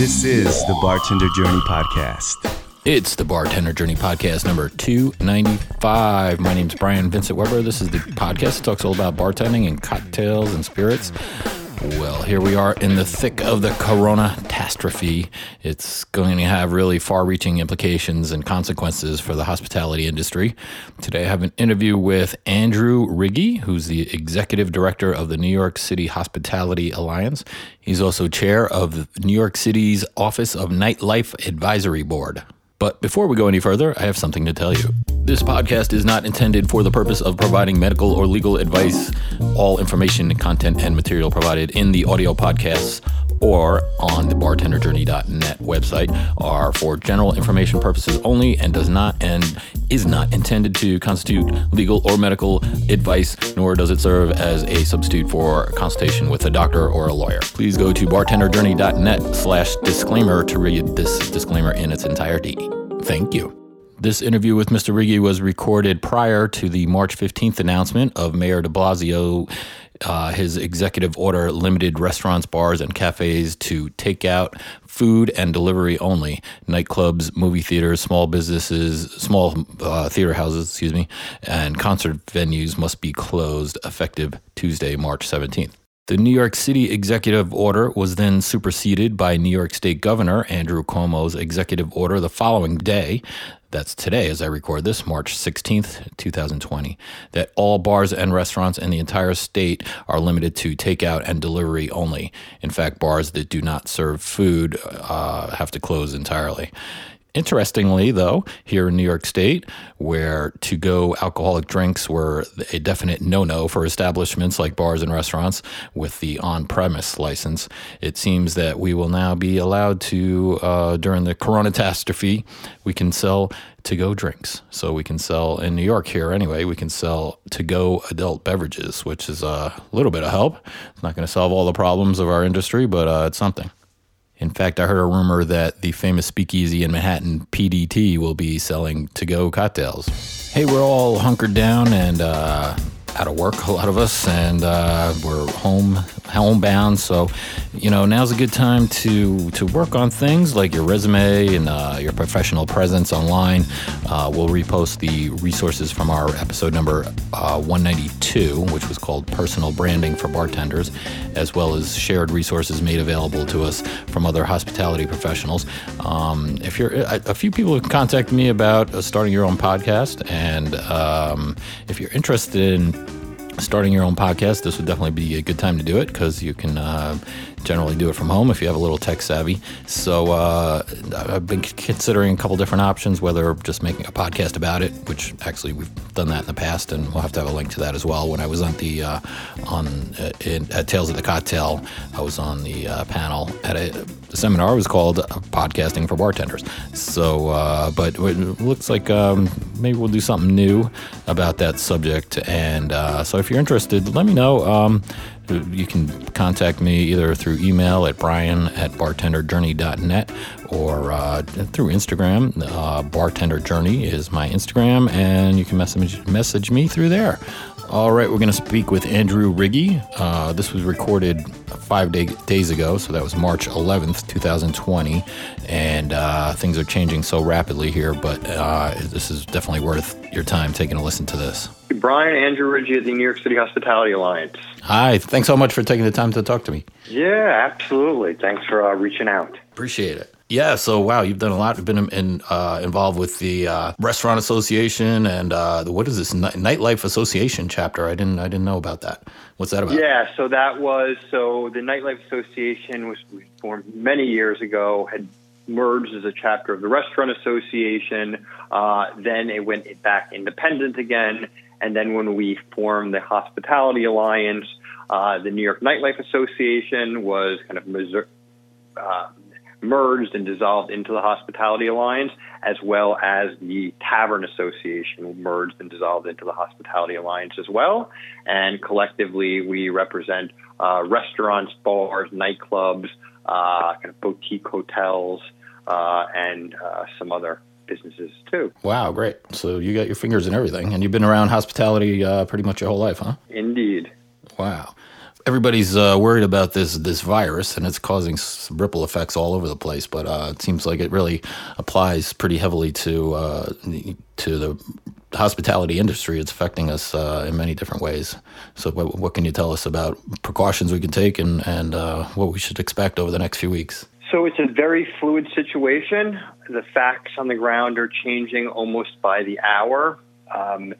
This is the Bartender Journey Podcast. It's the Bartender Journey Podcast number 295. My name's Brian Vincent Weber. This is the podcast that talks all about bartending and cocktails and spirits. Well, here we are in the thick of the corona catastrophe. It's going to have really far reaching implications and consequences for the hospitality industry. Today, I have an interview with Andrew Rigie, who's the executive director of the New York City Hospitality Alliance. He's also chair of New York City's Office of Nightlife Advisory Board. But before we go any further, I have something to tell you. This podcast is not intended for the purpose of providing medical or legal advice. All information, content, and material provided in the audio podcasts or on the bartenderjourney.net website are for general information purposes only and does not and is not intended to constitute legal or medical advice, nor does it serve as a substitute for consultation with a doctor or a lawyer. Please go to bartenderjourney.net slash disclaimer to read this disclaimer in its entirety. Thank you. This interview with Mr. Rigie was recorded prior to the March 15th announcement of Mayor de Blasio uh, his executive order limited restaurants, bars, and cafes to take out food and delivery only. Nightclubs, movie theaters, small businesses, small uh, theater houses, excuse me, and concert venues must be closed effective Tuesday, March 17th. The New York City executive order was then superseded by New York State Governor Andrew Cuomo's executive order the following day. That's today, as I record this, March 16th, 2020, that all bars and restaurants in the entire state are limited to takeout and delivery only. In fact, bars that do not serve food uh, have to close entirely. Interestingly, though, here in New York State, where to go alcoholic drinks were a definite no no for establishments like bars and restaurants with the on premise license, it seems that we will now be allowed to, uh, during the corona catastrophe, we can sell to go drinks. So we can sell in New York here anyway, we can sell to go adult beverages, which is a little bit of help. It's not going to solve all the problems of our industry, but uh, it's something. In fact, I heard a rumor that the famous speakeasy in Manhattan, PDT, will be selling to go cocktails. Hey, we're all hunkered down and uh, out of work, a lot of us, and uh, we're home homebound. So, you know, now's a good time to to work on things like your resume and uh, your professional presence online. Uh, we'll repost the resources from our episode number uh, 192, which was called "Personal Branding for Bartenders," as well as shared resources made available to us from other hospitality professionals. Um, if you're a, a, few people have contacted me about uh, starting your own podcast, and um, if you're interested in starting your own podcast, this would definitely be a good time to do it because you can uh, generally do it from home if you have a little tech savvy. So uh, I've been considering a couple different options, whether just making a podcast about it, which actually we've done that in the past, and we'll have to have a link to that as well. When I was on the uh, on uh, in, at Tales of the Cocktail, I was on the uh, panel at a seminar. It was called "Podcasting for Bartenders." So, uh, but it looks like um, maybe we'll do something new about that subject. And uh, so, if you're interested, let me know. Um, you can contact me either through email at brian at bartenderjourney.net or uh, through Instagram. Uh, Bartender Journey is my Instagram, and you can message, message me through there. All right, we're going to speak with Andrew Rigie. Uh, this was recorded five day, days ago, so that was March 11th, 2020. And uh, things are changing so rapidly here, but uh, this is definitely worth your time taking a listen to this. Brian, Andrew Rigie at the New York City Hospitality Alliance. Hi, thanks so much for taking the time to talk to me. Yeah, absolutely. Thanks for uh, reaching out. Appreciate it. Yeah, so wow, you've done a lot. You've been in, uh, involved with the uh, Restaurant Association and uh, the, what is this Nightlife Association chapter? I didn't I didn't know about that. What's that about? Yeah, so that was so the Nightlife Association was formed many years ago. Had merged as a chapter of the Restaurant Association. Uh, then it went back independent again, and then when we formed the Hospitality Alliance, uh, the New York Nightlife Association was kind of uh, merged and dissolved into the Hospitality Alliance, as well as the Tavern Association merged and dissolved into the Hospitality Alliance as well. And collectively, we represent uh, restaurants, bars, nightclubs, uh, kind of boutique hotels, uh, and uh, some other businesses too. Wow, great! So you got your fingers in everything, and you've been around hospitality uh, pretty much your whole life, huh? Indeed. Wow. Everybody's uh, worried about this this virus, and it's causing ripple effects all over the place. But uh, it seems like it really applies pretty heavily to uh, to the hospitality industry. It's affecting us uh, in many different ways. So, what, what, can you tell us about precautions we can take and and uh, what we should expect over the next few weeks? So it's a very fluid situation. The facts on the ground are changing almost by the hour. Um,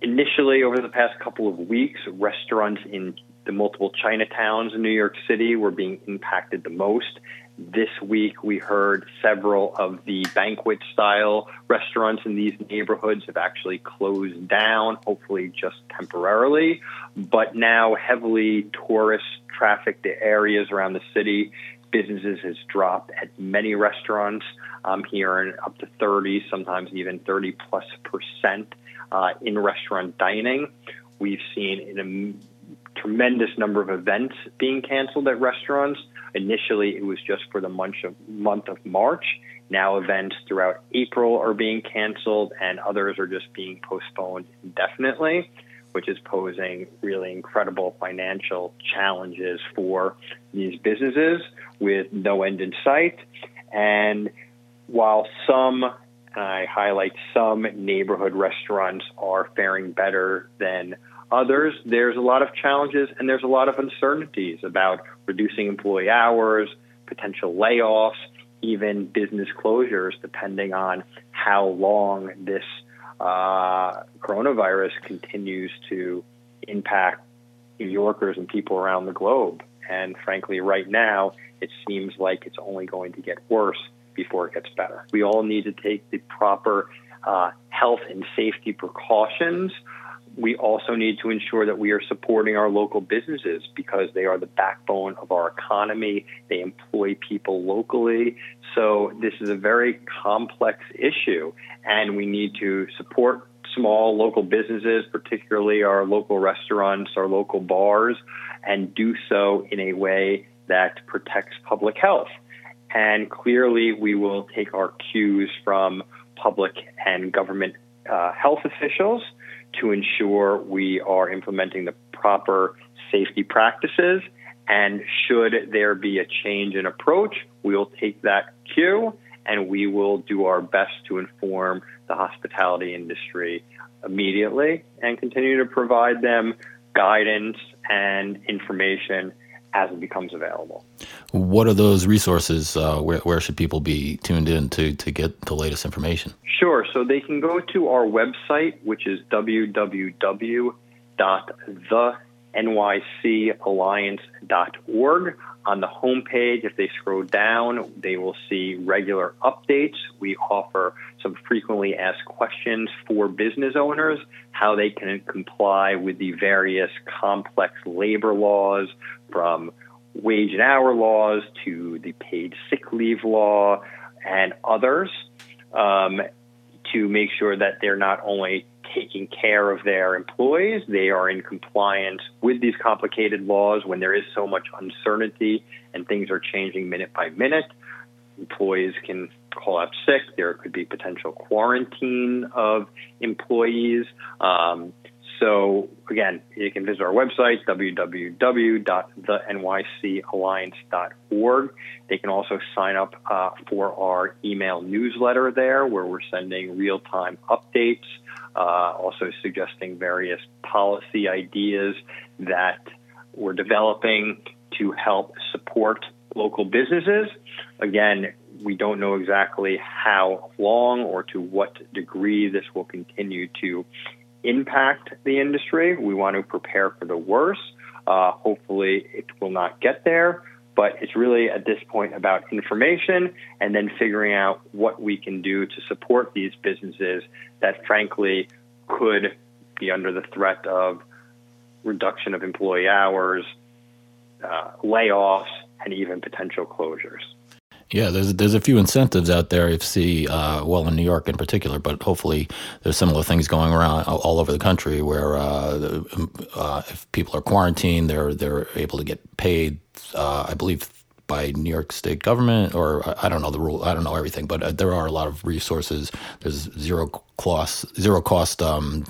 initially, over the past couple of weeks, restaurants in the multiple Chinatowns in New York City were being impacted the most. This week, we heard several of the banquet style restaurants in these neighborhoods have actually closed down, hopefully just temporarily. But now, heavily tourist trafficked areas around the city, businesses has dropped at many restaurants um, here, and up to 30, sometimes even 30 plus percent uh, in restaurant dining. We've seen in a tremendous number of events being canceled at restaurants. Initially, it was just for the month of, month of March. Now, events throughout April are being canceled, and others are just being postponed indefinitely, which is posing really incredible financial challenges for these businesses with no end in sight. And while some I highlight some neighborhood restaurants are faring better than others. There's a lot of challenges and there's a lot of uncertainties about reducing employee hours, potential layoffs, even business closures, depending on how long this uh, coronavirus continues to impact New Yorkers and people around the globe. And frankly, right now, it seems like it's only going to get worse before it gets better. We all need to take the proper uh, health and safety precautions. We also need to ensure that we are supporting our local businesses because they are the backbone of our economy. They employ people locally. So, this is a very complex issue, and we need to support small local businesses, particularly our local restaurants, our local bars, and do so in a way that protects public health. And clearly, we will take our cues from public and government uh, health officials to ensure we are implementing the proper safety practices. And should there be a change in approach, we will take that cue and we will do our best to inform the hospitality industry immediately and continue to provide them guidance and information as it becomes available. What are those resources? Uh, where, where should people be tuned in to, to get the latest information? Sure. So they can go to our website, which is www.thenycalliance.org. On the homepage, if they scroll down, they will see regular updates. We offer some frequently asked questions for business owners, how they can comply with the various complex labor laws from wage and hour laws to the paid sick leave law and others um, to make sure that they're not only taking care of their employees, they are in compliance with these complicated laws when there is so much uncertainty and things are changing minute by minute. Employees can call out sick. There could be potential quarantine of employees. Um, so again, you can visit our website, www.thenycalliance.org. They can also sign up uh, for our email newsletter there, where we're sending real-time updates, uh, also suggesting various policy ideas that we're developing to help support local businesses. Again, we don't know exactly how long or to what degree this will continue to impact the industry. We want to prepare for the worst. Uh, hopefully, it will not get there. But it's really at this point about information and then figuring out what we can do to support these businesses that, frankly, could be under the threat of reduction of employee hours, uh, layoffs, and even potential closures. Yeah, there's there's a few incentives out there. If see, uh, well, in New York in particular, but hopefully there's similar things going around all over the country where uh, uh, if people are quarantined, they're they're able to get paid. Uh, I believe by New York State government, or I don't know the rule. I don't know everything, but uh, there are a lot of resources. There's zero cost zero cost um,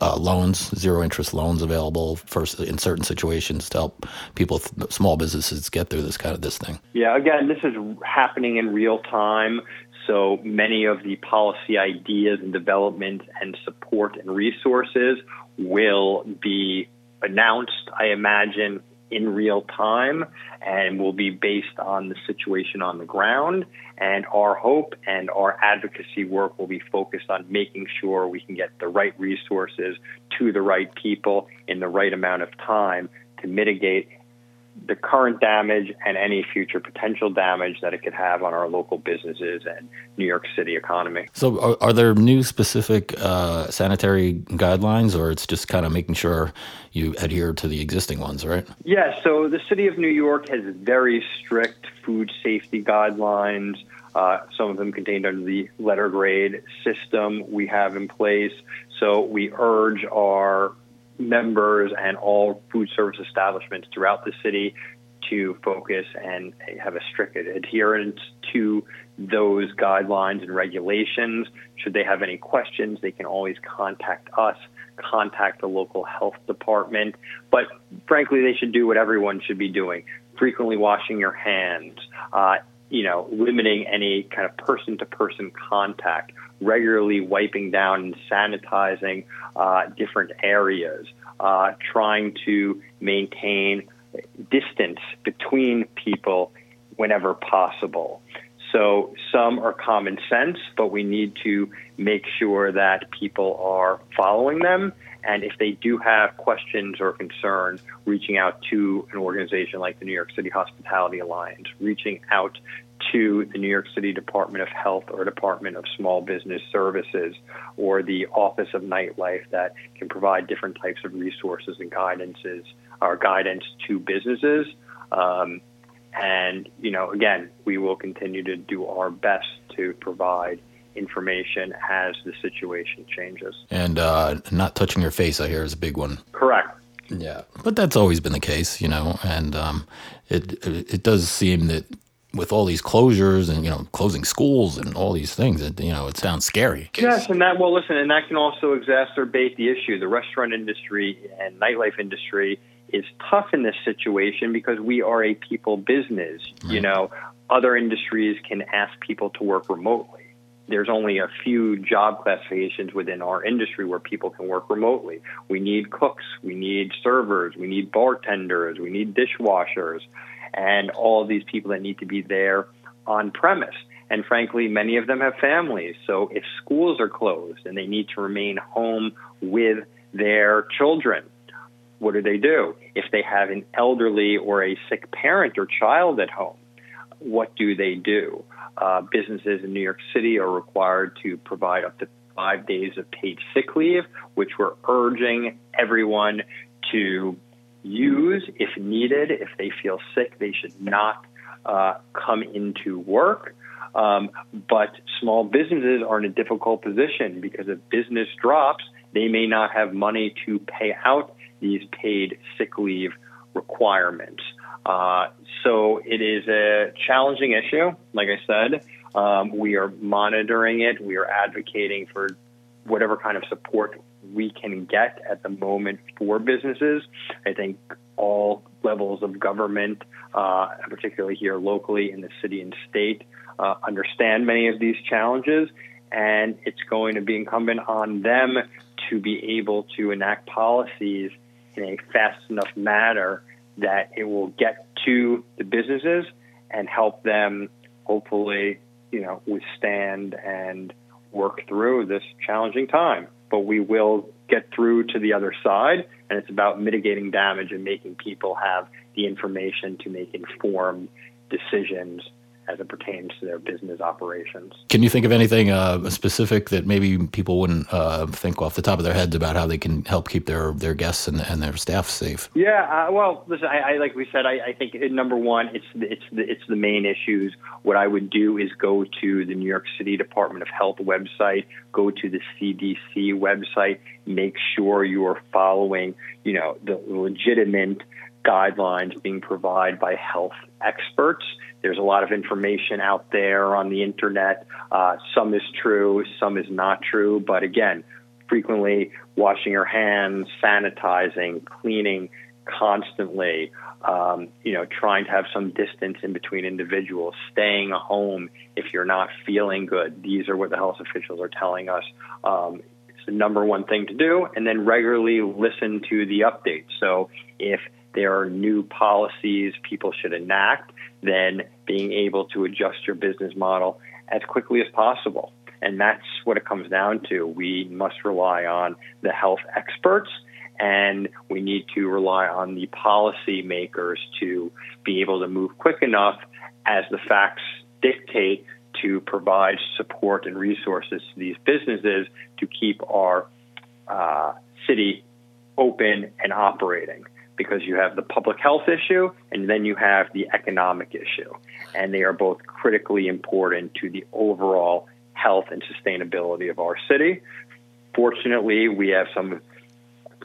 uh, loans, zero interest loans available for in certain situations to help people, small businesses, get through this kind of this thing. Yeah, again, this is happening in real time. So many of the policy ideas and development and support and resources will be announced, I imagine, in real time and will be based on the situation on the ground. And our hope and our advocacy work will be focused on making sure we can get the right resources to the right people in the right amount of time to mitigate the current damage and any future potential damage that it could have on our local businesses and New York City economy. So, are, are there new specific uh, sanitary guidelines, or it's just kind of making sure you adhere to the existing ones, right? Yeah, so the City of New York has very strict food safety guidelines. Uh, some of them contained under the letter grade system we have in place. So we urge our members and all food service establishments throughout the city to focus and have a strict adherence to those guidelines and regulations. Should they have any questions, they can always contact us, contact the local health department. But frankly, they should do what everyone should be doing frequently washing your hands, uh, you know, limiting any kind of person to person contact, regularly wiping down and sanitizing uh, different areas, uh, trying to maintain distance between people whenever possible. So some are common sense, but we need to make sure that people are following them. And if they do have questions or concerns, reaching out to an organization like the New York City Hospitality Alliance, reaching out to the New York City Department of Health or Department of Small Business Services or the Office of Nightlife that can provide different types of resources and guidances or guidance to businesses. Um, and, you know, again, we will continue to do our best to provide information as the situation changes. And uh, not touching your face, I hear, is a big one. Correct. Yeah, but that's always been the case, you know, and um, it it does seem that with all these closures and you know closing schools and all these things it, you know it sounds scary yes and that well listen and that can also exacerbate the issue the restaurant industry and nightlife industry is tough in this situation because we are a people business right. you know other industries can ask people to work remotely there's only a few job classifications within our industry where people can work remotely. We need cooks, we need servers, we need bartenders, we need dishwashers and all these people that need to be there on premise. And frankly, many of them have families. So if schools are closed and they need to remain home with their children, what do they do? If they have an elderly or a sick parent or child at home, what do they do? Uh, businesses in New York City are required to provide up to five days of paid sick leave, which we're urging everyone to use if needed. If they feel sick, they should not uh, come into work. Um, but small businesses are in a difficult position because if business drops, they may not have money to pay out these paid sick leave requirements. Uh, so it is a challenging issue. Like I said, um, we are monitoring it. We are advocating for whatever kind of support we can get at the moment for businesses. I think all levels of government, uh, particularly here locally in the city and state, uh, understand many of these challenges, and it's going to be incumbent on them to be able to enact policies in a fast enough manner that it will get to the businesses and help them hopefully, you know, withstand and work through this challenging time but we will get through to the other side. And it's about mitigating damage and making people have the information to make informed decisions as it pertains to their business operations. Can you think of anything uh, specific that maybe people wouldn't uh, think off the top of their heads about how they can help keep their, their guests and, and their staff safe? Yeah, uh, well, listen, I, I, like we said, I, I think number one, it's it's the, it's the main issues. What I would do is go to the New York City Department of Health website, go to the CDC website, make sure you are following, you know, the legitimate guidelines being provided by health experts. There's a lot of information out there on the internet. Uh, some is true, some is not true. But again, frequently washing your hands, sanitizing, cleaning constantly, um, you know, trying to have some distance in between individuals, staying home if you're not feeling good. These are what the health officials are telling us. Um, it's the number one thing to do, and then regularly listen to the updates. So if there are new policies people should enact, then being able to adjust your business model as quickly as possible. And that's what it comes down to. We must rely on the health experts and we need to rely on the policymakers to be able to move quick enough as the facts dictate to provide support and resources to these businesses to keep our uh, city open and operating because you have the public health issue and then you have the economic issue. And they are both critically important to the overall health and sustainability of our city. Fortunately, we have some of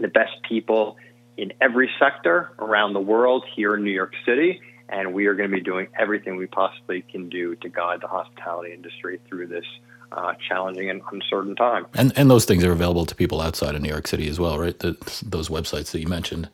the best people in every sector around the world here in New York City. And we are going to be doing everything we possibly can do to guide the hospitality industry through this uh, challenging and uncertain time. And and those things are available to people outside of New York City as well, right? The, those websites that you mentioned.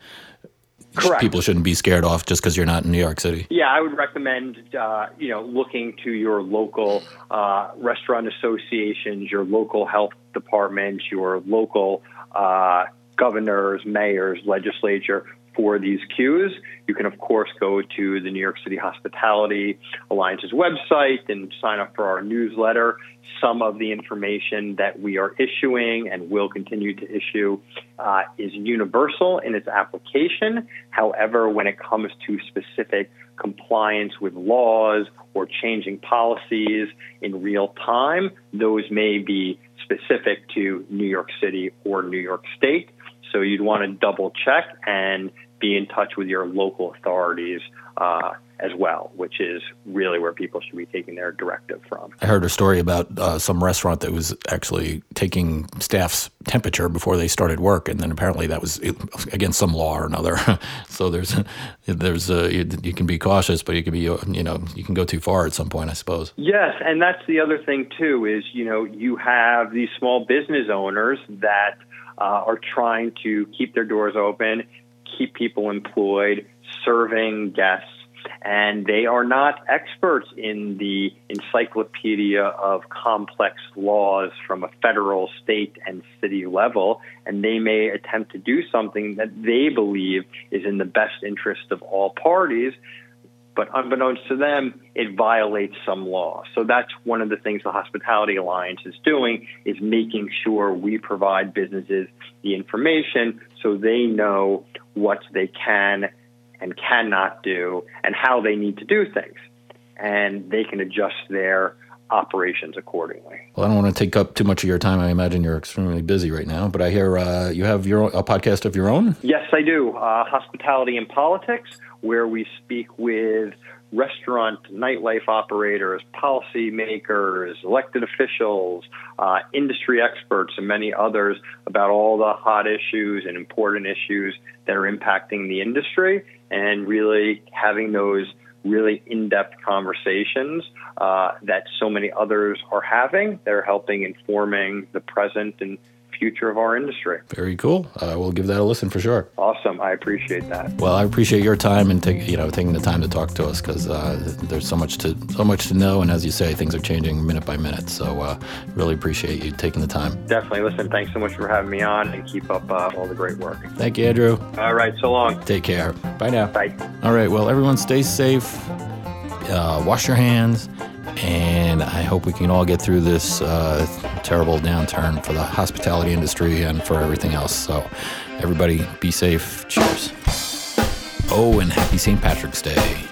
Correct. People shouldn't be scared off just because you're not in New York City. Yeah, I would recommend uh, you know looking to your local uh, restaurant associations, your local health departments, your local uh, governors, mayors, legislature for these cues. You can, of course, go to the New York City Hospitality Alliance's website and sign up for our newsletter. Some of the information that we are issuing and will continue to issue uh, is universal in its application. However, when it comes to specific compliance with laws or changing policies in real time, those may be specific to New York City or New York State. So you'd want to double check and be in touch with your local authorities uh, as well, which is really where people should be taking their directive from. I heard a story about uh, some restaurant that was actually taking staff's temperature before they started work, and then apparently that was against some law or another. so there's there's a, you, you, can be cautious, but you can be you know you can go too far at some point, I suppose. Yes, and that's the other thing too is you know you have these small business owners that uh, are trying to keep their doors open, keep people employed, serving guests. And they are not experts in the encyclopedia of complex laws from a federal, state, and city level. And they may attempt to do something that they believe is in the best interest of all parties but unbeknownst to them, it violates some law. So that's one of the things the Hospitality Alliance is doing is making sure we provide businesses the information so they know what they can and cannot do and how they need to do things. And they can adjust their operations accordingly. Well, I don't want to take up too much of your time. I imagine you're extremely busy right now, but I hear uh, you have your a podcast of your own. Yes, I do. Uh, Hospitality and Politics where we speak with restaurant, nightlife operators, policymakers, elected officials, uh, industry experts, and many others about all the hot issues and important issues that are impacting the industry, and really having those really in-depth conversations uh, that so many others are having. They're helping informing the present and future of our industry. Very cool. Uh, we'll give that a listen for sure. Awesome. I appreciate that. Well, I appreciate your time and take, you know taking the time to talk to us because uh, there's so much to so much to know, and as you say, things are changing minute by minute. So uh, really appreciate you taking the time. Definitely. Listen, thanks so much for having me on, and keep up uh, all the great work. Thank you, Andrew. All right. So long. Take care. Bye now. Bye. All right. Well, everyone, stay safe. Uh, wash your hands and I hope we can all get through this uh, terrible downturn for the hospitality industry and for everything else. So, everybody, be safe. Cheers. Oh, and happy St. Patrick's Day.